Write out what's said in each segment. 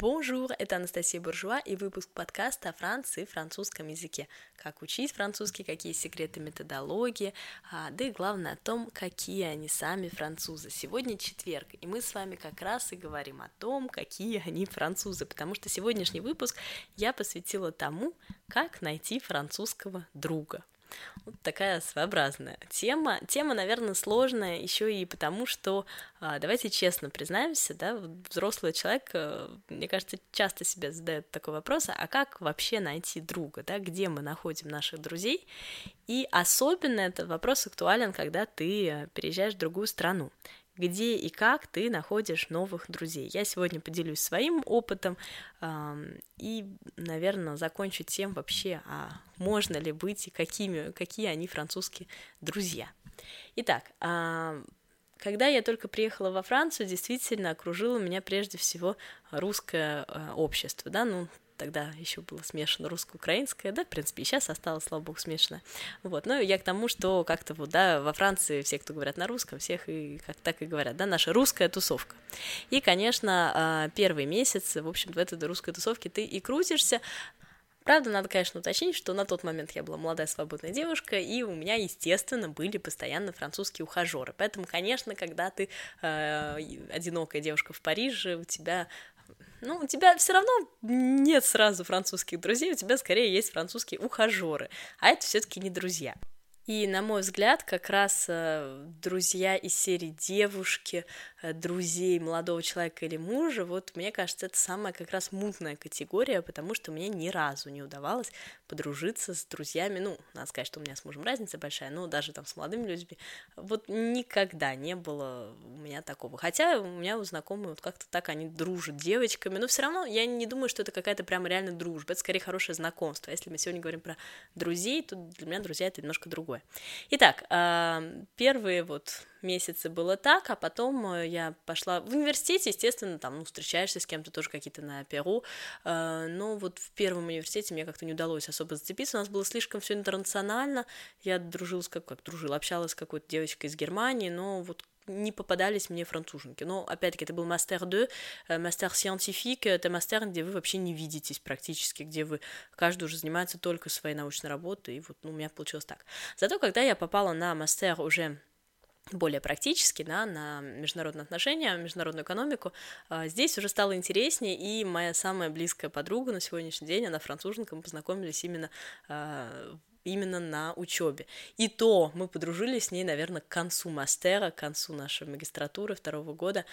Bonjour, это Анастасия Буржуа и выпуск подкаста о Франции и французском языке. Как учить французский, какие секреты методологии, а, да и главное о том, какие они сами французы. Сегодня четверг, и мы с вами как раз и говорим о том, какие они французы, потому что сегодняшний выпуск я посвятила тому, как найти французского друга. Вот такая своеобразная тема. Тема, наверное, сложная еще и потому, что, а, давайте честно признаемся, да, взрослый человек, э, мне кажется, часто себе задает такой вопрос, а как вообще найти друга, да, где мы находим наших друзей? И особенно этот вопрос актуален, когда ты э, переезжаешь в другую страну где и как ты находишь новых друзей. Я сегодня поделюсь своим опытом э, и, наверное, закончу тем вообще, а можно ли быть и какими, какие они французские друзья. Итак, э, когда я только приехала во Францию, действительно окружило меня прежде всего русское э, общество, да, ну, тогда еще было смешано русско-украинское, да, в принципе, и сейчас осталось, слава богу, смешано. Вот, ну, я к тому, что как-то вот, да, во Франции все, кто говорят на русском, всех и как так и говорят, да, наша русская тусовка. И, конечно, а, первый месяц, в общем, в этой русской тусовке ты и крутишься, Правда, надо, конечно, уточнить, что на тот момент я была молодая свободная девушка, и у меня, естественно, были постоянно французские ухажеры. Поэтому, конечно, когда ты э, одинокая девушка в Париже, у тебя ну, у тебя все равно нет сразу французских друзей, у тебя скорее есть французские ухажеры, а это все-таки не друзья. И, на мой взгляд, как раз э, друзья из серии девушки, э, друзей молодого человека или мужа, вот мне кажется, это самая как раз мутная категория, потому что мне ни разу не удавалось подружиться с друзьями. Ну, надо сказать, что у меня с мужем разница большая, но даже там с молодыми людьми. Вот никогда не было у меня такого. Хотя у меня у знакомых вот как-то так они дружат девочками, но все равно я не думаю, что это какая-то прям реально дружба. Это скорее хорошее знакомство. Если мы сегодня говорим про друзей, то для меня друзья это немножко другое такое. Итак, первые вот месяцы было так, а потом э, я пошла в университете, естественно, там, ну, встречаешься с кем-то тоже какие-то на перу, а, но вот в первом университете мне как-то не удалось особо зацепиться, у нас было слишком все интернационально, я дружила с как, как дружила, общалась с какой-то девочкой из Германии, но вот не попадались мне француженки. Но, опять-таки, это был мастер 2, э, мастер scientifique, это мастер, где вы вообще не видитесь практически, где вы, каждый уже занимается только своей научной работой, и вот ну, у меня получилось так. Зато, когда я попала на мастер уже более практически, да, на международные отношения, международную экономику, э, здесь уже стало интереснее, и моя самая близкая подруга на сегодняшний день, она француженка, мы познакомились именно э, именно на учебе. И то мы подружились с ней, наверное, к концу мастера, к концу нашей магистратуры второго года.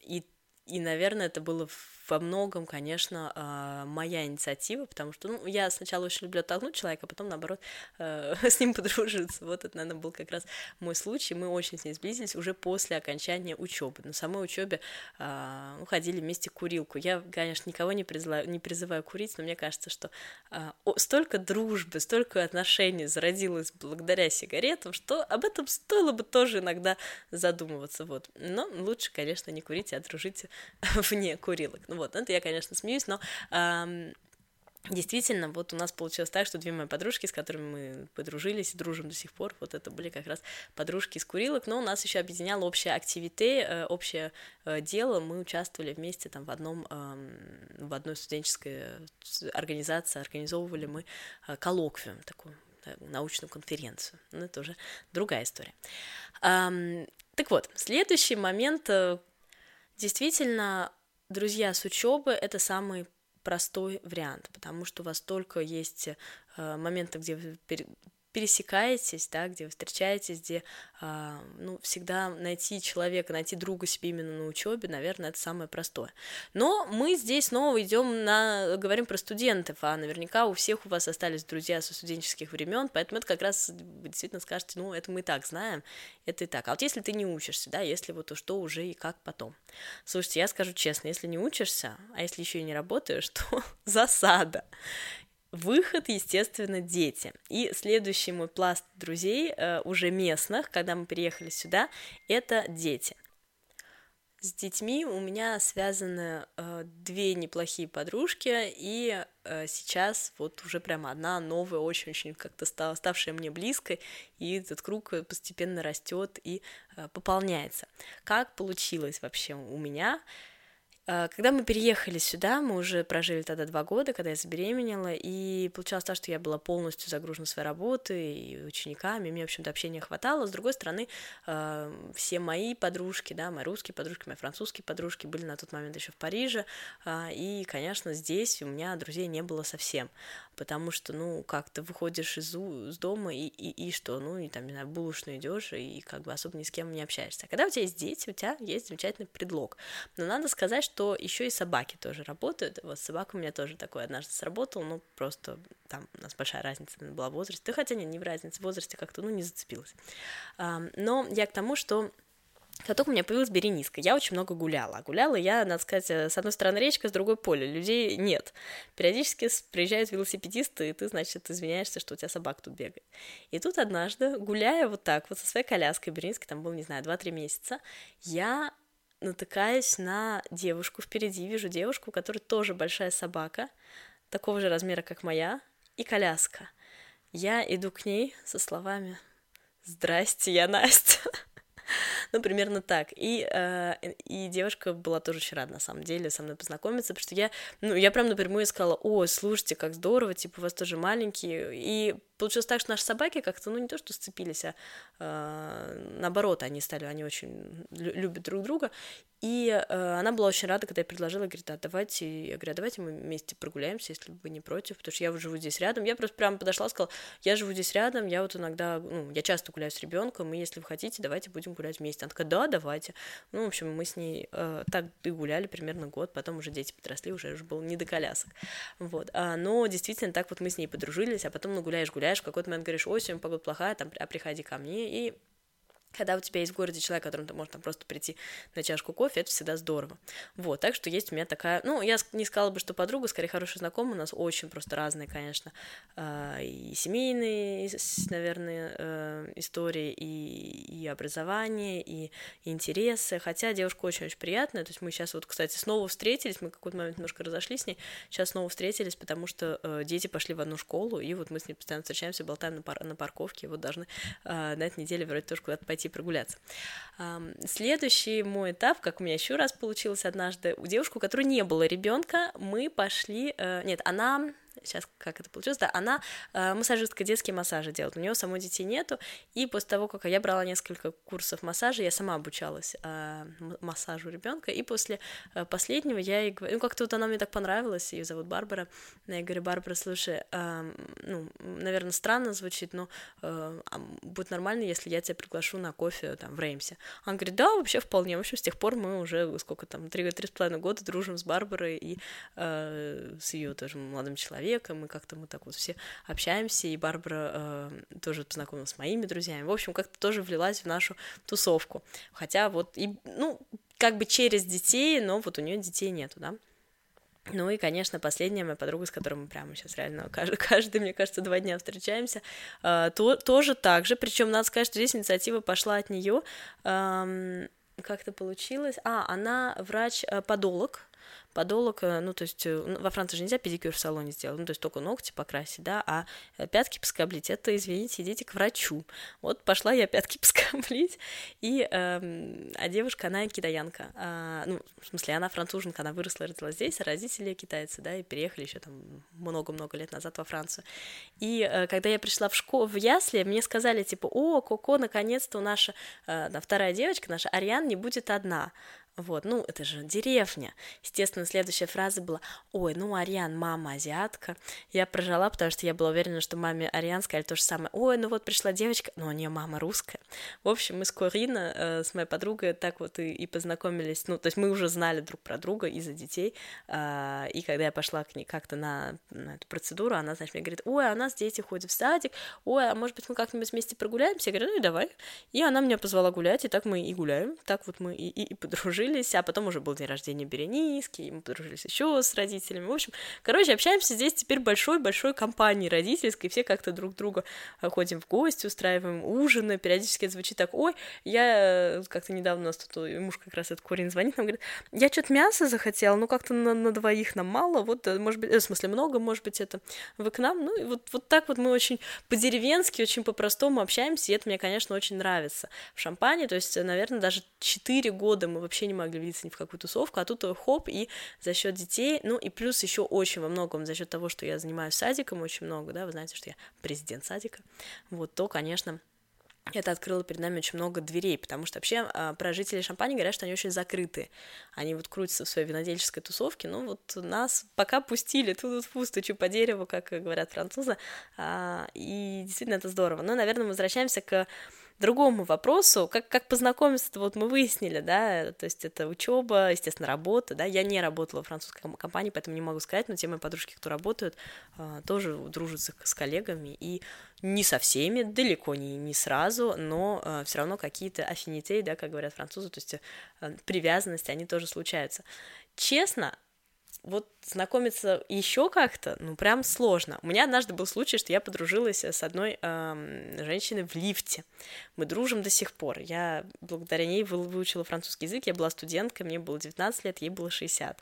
И, и наверное, это было во многом, конечно, а, моя инициатива, потому что, ну, я сначала очень люблю оттолкнуть человека, а потом, наоборот, э, с ним подружиться. Вот это, наверное, был как раз мой случай. Мы очень с ней сблизились уже после окончания учебы. На самой учебе а, ну, ходили вместе курилку. Я, конечно, никого не призываю, не призываю курить, но мне кажется, что а, столько дружбы, столько отношений зародилось благодаря сигаретам, что об этом стоило бы тоже иногда задумываться. Вот. Но лучше, конечно, не курите, а дружите вне курилок. Ну, вот, это я, конечно, смеюсь, но эм, Действительно, вот у нас получилось так, что две мои подружки, с которыми мы подружились и дружим до сих пор, вот это были как раз подружки из курилок, но у нас еще объединяло общее активите, э, общее э, дело, мы участвовали вместе там в одном, в одной студенческой организации, организовывали мы э, коллоквиум, такую научную конференцию, но это уже другая история. Так вот, следующий момент, действительно, друзья с учебы это самый простой вариант, потому что у вас только есть э, моменты, где вы пересекаетесь, да, где вы встречаетесь, где, а, ну, всегда найти человека, найти друга себе именно на учебе, наверное, это самое простое. Но мы здесь снова идем на, говорим про студентов, а наверняка у всех у вас остались друзья со студенческих времен, поэтому это как раз вы действительно скажете, ну, это мы и так знаем, это и так. А вот если ты не учишься, да, если вот то что уже и как потом. Слушайте, я скажу честно, если не учишься, а если еще и не работаешь, то засада. Выход, естественно, дети. И следующий мой пласт друзей, э, уже местных, когда мы приехали сюда, это дети. С детьми у меня связаны э, две неплохие подружки, и э, сейчас вот уже прям одна новая, очень-очень как-то стала, ставшая мне близкой, и этот круг постепенно растет и пополняется. Как получилось вообще у меня? А, когда мы переехали сюда, мы уже прожили тогда два года, когда я забеременела, и получалось так, что я была полностью загружена своей работой и учениками, мне, в общем-то, общения хватало. С другой стороны, а, все мои подружки, да, мои русские подружки, мои французские подружки были на тот момент еще в Париже, а, и, конечно, здесь у меня друзей не было совсем, потому что, ну, как ты выходишь из, из дома и, и, и что, ну, и там, не знаю, булочную идешь и как бы особо ни с кем не общаешься. А когда у тебя есть дети, у тебя есть замечательный предлог. Но надо сказать, что что еще и собаки тоже работают. Вот собака у меня тоже такой однажды сработал, ну, просто там у нас большая разница была в возрасте. Хотя нет, не в разнице в возрасте, как-то, ну, не зацепилась. Но я к тому, что как только у меня появилась Берениска, я очень много гуляла. Гуляла я, надо сказать, э, с одной стороны речка, с другой поле. Людей нет. Периодически приезжают велосипедисты, и ты, значит, извиняешься, что у тебя собака тут бегает. И тут однажды, гуляя вот так вот со своей коляской, Берениской там было, не знаю, 2-3 месяца, я натыкаюсь на девушку впереди, вижу девушку, у которой тоже большая собака, такого же размера, как моя, и коляска. Я иду к ней со словами «Здрасте, я Настя». ну, примерно так. И, э, и девушка была тоже очень рада, на самом деле, со мной познакомиться, потому что я, ну, я прям напрямую сказала, о, слушайте, как здорово, типа, у вас тоже маленькие, и получилось так, что наши собаки как-то, ну, не то, что сцепились, а э, наоборот, они стали, они очень любят друг друга, и э, она была очень рада, когда я предложила, говорит, а давайте, я говорю, а давайте мы вместе прогуляемся, если вы не против, потому что я живу здесь рядом. Я просто прямо подошла, сказала, я живу здесь рядом, я вот иногда, ну, я часто гуляю с ребенком, и если вы хотите, давайте будем гулять вместе. Она такая, да, давайте. Ну, в общем, мы с ней э, так и гуляли примерно год, потом уже дети подросли, уже, уже было не до колясок. Вот. А, но действительно так вот мы с ней подружились, а потом, ну, гуляешь, гуляешь, в какой-то момент говоришь, ой, сегодня погода плохая, там, а приходи ко мне, и когда у тебя есть в городе человек, которому ты можешь там просто прийти на чашку кофе, это всегда здорово. Вот, так что есть у меня такая, ну, я не сказала бы, что подруга, скорее хорошая знакомая, у нас очень просто разные, конечно, а, и семейные, наверное, э, истории, и, и образование, и интересы, хотя девушка очень-очень приятная, то есть мы сейчас вот, кстати, снова встретились, мы какой-то момент немножко разошлись с ней, сейчас снова встретились, потому что э, дети пошли в одну школу, и вот мы с ней постоянно встречаемся, болтаем на, пар на парковке, вот должны э, на этой неделе вроде тоже куда-то пойти прогуляться. Следующий мой этап, как у меня еще раз получилось однажды, у девушки, у которой не было ребенка, мы пошли, э, нет, она сейчас как это получилось, да, она э, массажистка детские массажи делает, у нее самой детей нету, и после того, как я брала несколько курсов массажа, я сама обучалась э, массажу ребенка, и после э, последнего я ей говорю, ну как-то вот она мне так понравилась, ее зовут Барбара, я говорю, Барбара, слушай, э, ну, наверное, странно звучит, но э, будет нормально, если я тебя приглашу на кофе там в Реймсе. Она говорит, да, вообще вполне, в общем, с тех пор мы уже сколько там, три, три с половиной года дружим с Барбарой и э, с ее тоже молодым человеком, человеком, и как-то мы так вот все общаемся, и Барбара э, тоже познакомилась с моими друзьями, в общем, как-то тоже влилась в нашу тусовку, хотя вот, и, ну, как бы через детей, но вот у нее детей нету, да. Ну и, конечно, последняя моя подруга, с которой мы прямо сейчас реально каждый, каждый мне кажется, два дня встречаемся, э, то, тоже так же. Причем надо сказать, что здесь инициатива пошла от нее. Э, как это получилось? А, она врач-подолог, подолок, э, ну, то есть э, ну, во Франции же нельзя педикюр в салоне сделать, ну, то есть только ногти покрасить, да, а э, пятки поскоблить, это, извините, идите к врачу. Вот пошла я пятки поскоблить, и, э, а девушка, она китаянка, а, ну, в смысле, она француженка, она выросла, родилась здесь, а родители китайцы, да, и переехали еще там много-много лет назад во Францию. И э, когда я пришла в школу, в ясли, мне сказали, типа, о, Коко, наконец-то наша э, вторая девочка, наша Ариан, не будет одна. Вот, ну, это же деревня. Естественно, следующая фраза была, ой, ну, Ариан, мама азиатка. Я прожала, потому что я была уверена, что маме Ариан сказали то же самое. Ой, ну вот пришла девочка, но у нее мама русская. В общем, мы с Корина, э, с моей подругой, так вот и, и познакомились. Ну, то есть мы уже знали друг про друга из-за детей. Э, и когда я пошла к ней как-то на, на эту процедуру, она, значит, мне говорит, ой, а у нас дети ходят в садик, ой, а может быть мы как-нибудь вместе прогуляемся? Я говорю, ну и давай. И она меня позвала гулять, и так мы и гуляем. Так вот мы и, и, и подружились подружились, а потом уже был день рождения Берениски, и мы подружились еще с родителями. В общем, короче, общаемся здесь теперь большой-большой компанией родительской, все как-то друг друга э, ходим в гости, устраиваем ужины, периодически звучит так, ой, я э, как-то недавно у нас тут муж как раз этот корень звонит, нам говорит, я что-то мясо захотела, ну как-то на, на двоих нам мало, вот, э, может быть, в смысле много, может быть, это вы к нам, ну и вот, вот так вот мы очень по-деревенски, очень по-простому общаемся, и это мне, конечно, очень нравится. В Шампане, то есть, наверное, даже 4 года мы вообще не могли влиться ни в какую тусовку, а тут хоп, и за счет детей, ну и плюс еще очень во многом за счет того, что я занимаюсь садиком очень много, да, вы знаете, что я президент садика, вот, то, конечно, это открыло перед нами очень много дверей, потому что вообще а, про жителей Шампани говорят, что они очень закрыты. Они вот крутятся в своей винодельческой тусовке, ну вот нас пока пустили, тут тут стучу по дереву, как говорят французы, а, и действительно это здорово. Но, наверное, мы возвращаемся к другому вопросу, как, как познакомиться, вот мы выяснили, да, то есть это учеба, естественно, работа, да, я не работала в французской компании, поэтому не могу сказать, но те мои подружки, кто работают, а, тоже дружат с коллегами, и не со всеми, далеко не, не сразу, но э, все равно какие-то аффинитеи, да, как говорят французы, то есть э, привязанности, они тоже случаются. Честно, вот знакомиться еще как-то, ну, прям сложно. У меня однажды был случай, что я подружилась с одной э, женщиной в лифте. Мы дружим до сих пор. Я благодаря ней выучила французский язык, я была студенткой, мне было 19 лет, ей было 60.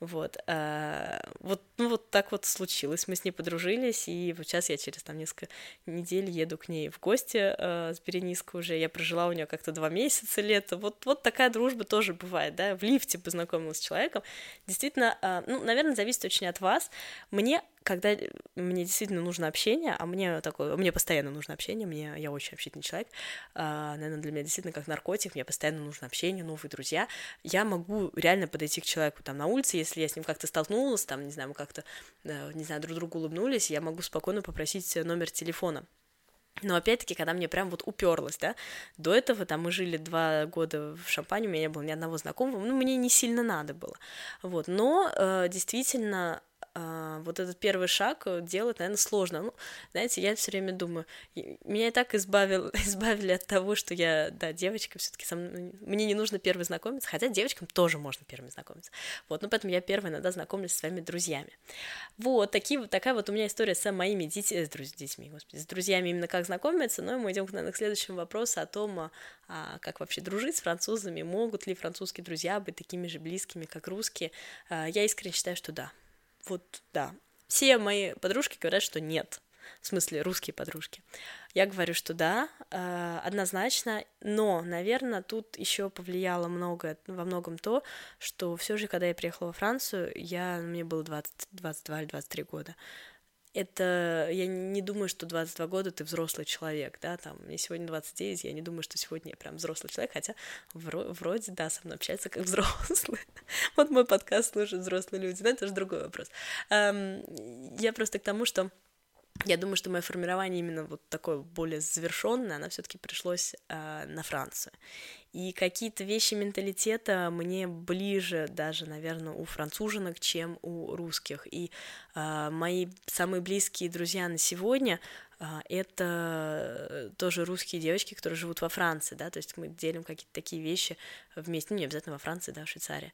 Вот, э, вот, ну, вот так вот случилось. Мы с ней подружились, и вот сейчас я через там несколько недель еду к ней в гости э, с Берениской уже. Я прожила у нее как-то два месяца лето. Вот, вот такая дружба тоже бывает, да, в лифте познакомилась с человеком. Действительно, э, ну, наверное, зависит очень от вас. Мне, когда мне действительно нужно общение, а мне такое, мне постоянно нужно общение, мне, я очень общительный человек, а, наверное, для меня действительно как наркотик, мне постоянно нужно общение, новые друзья, я могу реально подойти к человеку там на улице, если я с ним как-то столкнулась, там, не знаю, мы как-то, э, не знаю, друг другу улыбнулись, я могу спокойно попросить номер телефона, но опять-таки, когда мне прям вот уперлось, да, до этого там мы жили два года в Шампане, у меня не было ни одного знакомого, ну, мне не сильно надо было, вот, но э, действительно а, вот этот первый шаг э, делать, наверное, сложно. Ну, знаете, я все время думаю, меня и так избавил, избавили от того, что я, да, девочка, все-таки мной, мне не нужно первой знакомиться, хотя девочкам тоже можно первыми знакомиться. Вот, ну поэтому я первая иногда знакомлюсь с своими друзьями. Вот, такие, такая вот у меня история с моими детьми, с друз, детьми, господи, с друзьями именно как знакомиться, но мы идем, наверное, к следующему вопросу о том, а, а, как вообще дружить с французами, могут ли французские друзья быть такими же близкими, как русские. А, я искренне считаю, что да, вот да. Все мои подружки говорят, что нет. В смысле, русские подружки. Я говорю, что да, э, однозначно, но, наверное, тут еще повлияло много, во многом то, что все же, когда я приехала во Францию, я, мне было 20, 22 или 23 года, это, я не думаю, что 22 года ты взрослый человек, да, там, мне сегодня 29, я не думаю, что сегодня я прям взрослый человек, хотя вроде, да, со мной общаются как взрослые. вот мой подкаст слушают взрослые люди, но это же другой вопрос. Я просто к тому, что я думаю, что мое формирование именно вот такое более завершенное, оно все-таки пришлось э, на Францию. И какие-то вещи менталитета мне ближе даже, наверное, у француженок, чем у русских. И э, мои самые близкие друзья на сегодня э, это тоже русские девочки, которые живут во Франции, да, то есть мы делим какие-то такие вещи вместе, ну, не обязательно во Франции, да, в Швейцарии.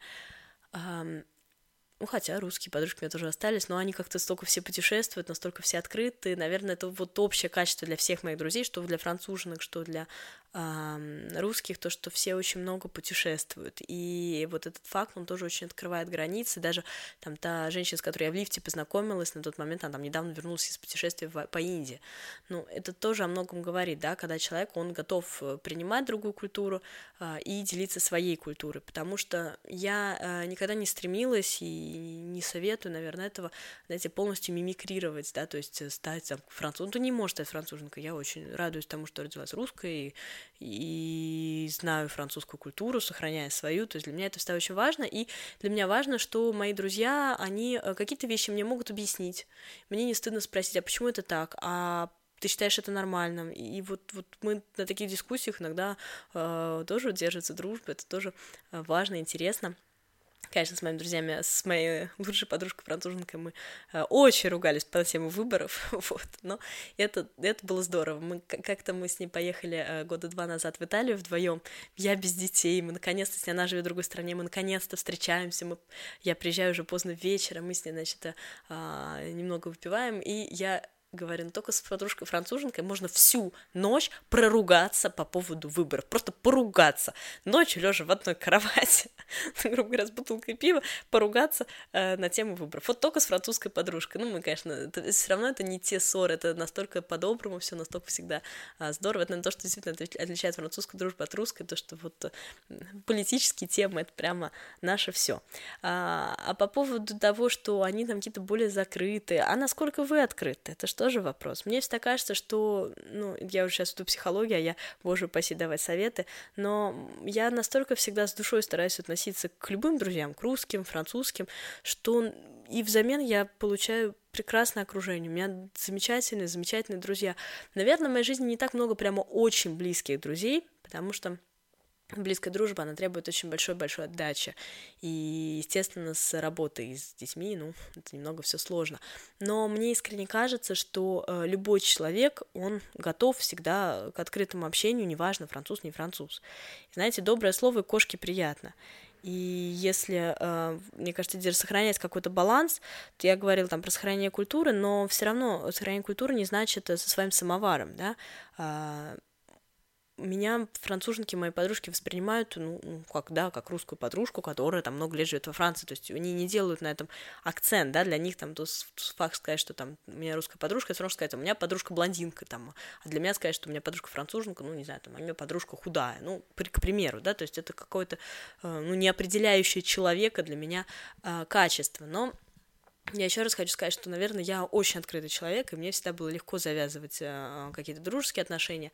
Ну, хотя русские подружки у меня тоже остались, но они как-то столько все путешествуют, настолько все открыты. Наверное, это вот общее качество для всех моих друзей, что для француженок, что для русских, то, что все очень много путешествуют. И вот этот факт, он тоже очень открывает границы. Даже там та женщина, с которой я в лифте познакомилась на тот момент, она там недавно вернулась из путешествия по Индии. Ну, это тоже о многом говорит, да, когда человек, он готов э, принимать другую культуру а, и делиться своей культурой. Потому что я а, никогда не стремилась и не советую, наверное, этого, знаете, полностью мимикрировать, да, то есть э, стать там французом. Ну, не может стать француженкой. Я очень радуюсь тому, что родилась русской, и и знаю французскую культуру, сохраняя свою, то есть для меня это всегда очень важно, и для меня важно, что мои друзья, они э, какие-то вещи мне могут объяснить, мне не стыдно спросить, а почему это так, а ты считаешь это нормальным. И вот, вот мы на таких дискуссиях иногда э, тоже держится дружба, это тоже э, важно, интересно. Конечно, с моими друзьями, с моей лучшей подружкой француженкой мы э, очень ругались по тему выборов, вот, но это, это было здорово. Мы как-то мы с ней поехали э, года два назад в Италию вдвоем. Я без детей, мы наконец-то, если она живет в другой стране, мы наконец-то встречаемся, мы, я приезжаю уже поздно вечером, мы с ней, значит, э, немного выпиваем, и я говорю, ну только с подружкой француженкой можно всю ночь проругаться по поводу выборов, просто поругаться. Ночью лежа в одной кровати, грубо говоря, с бутылкой пива, поругаться э, на тему выборов. Вот только с французской подружкой. Ну, мы, конечно, все равно это не те ссоры, это настолько по-доброму, все настолько всегда э, здорово. Это наверное, то, что действительно отличает французскую дружбу от русской, то, что вот политические темы — это прямо наше все. А, а по поводу того, что они там какие-то более закрытые, а насколько вы открыты, это что же вопрос? Мне всегда кажется, что, ну, я уже сейчас веду психологию, а я, боже упаси, давать советы, но я настолько всегда с душой стараюсь относиться к любым друзьям, к русским, французским, что и взамен я получаю прекрасное окружение, у меня замечательные, замечательные друзья. Наверное, в моей жизни не так много прямо очень близких друзей, потому что близкая дружба, она требует очень большой-большой отдачи. И, естественно, с работой с детьми, ну, это немного все сложно. Но мне искренне кажется, что э, любой человек, он готов всегда к открытому общению, неважно, француз, не француз. И, знаете, доброе слово кошке приятно. И если, э, мне кажется, где сохраняется какой-то баланс, то я говорила там про сохранение культуры, но все равно сохранение культуры не значит со своим самоваром, да, а, меня француженки, мои подружки воспринимают, ну, ну, как, да, как русскую подружку, которая там много лет живет во Франции, то есть они не делают на этом акцент, да, для них там то факт сказать, что там у меня русская подружка, все равно сказать, у меня подружка блондинка, там, а для меня сказать, что у меня подружка француженка, ну, не знаю, там, а у меня подружка худая, ну, при, к примеру, да, то есть это какое-то, э, ну, не определяющее человека для меня э, качество, но я еще раз хочу сказать, что, наверное, я очень открытый человек, и мне всегда было легко завязывать э, какие-то дружеские отношения.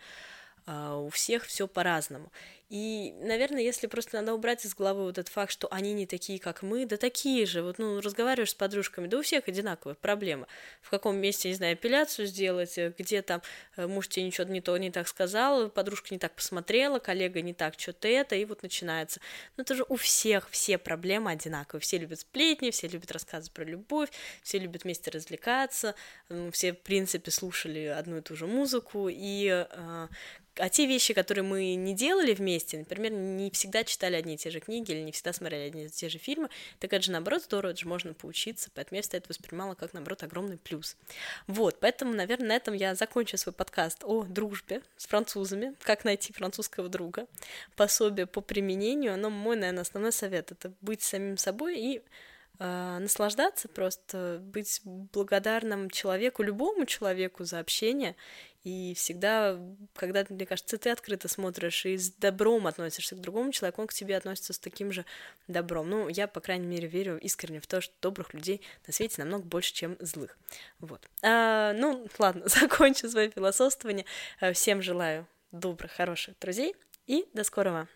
А, у всех все по-разному. И, наверное, если просто надо убрать из головы вот этот факт, что они не такие, как мы, да такие же, вот, ну, разговариваешь с подружками, да у всех одинаковая проблема. В каком месте, не знаю, эпиляцию сделать, э, где там э, муж тебе ничего не то, не так сказал, подружка не так посмотрела, коллега не так, что-то это, и вот начинается. Ну, это же у всех все проблемы одинаковые. Все любят сплетни, все любят рассказы про любовь, все любят вместе развлекаться, все, в принципе, слушали одну и ту же музыку, и э, а те вещи, которые мы не делали вместе, например, не всегда читали одни и те же книги или не всегда смотрели одни и те же фильмы, так это же, наоборот, здорово, это же можно поучиться, поэтому я всегда это воспринимала как, наоборот, огромный плюс. Вот, поэтому, наверное, на этом я закончу свой подкаст о дружбе с французами, как найти французского друга, пособие по применению, но мой, наверное, основной совет — это быть самим собой и наслаждаться просто, быть благодарным человеку, любому человеку за общение и всегда, когда, мне кажется, ты открыто смотришь и с добром относишься к другому человеку, он к тебе относится с таким же добром. Ну, я, по крайней мере, верю искренне в то, что добрых людей на свете намного больше, чем злых. Вот. А, ну, ладно, закончу свое философствование. Всем желаю добрых, хороших друзей и до скорого!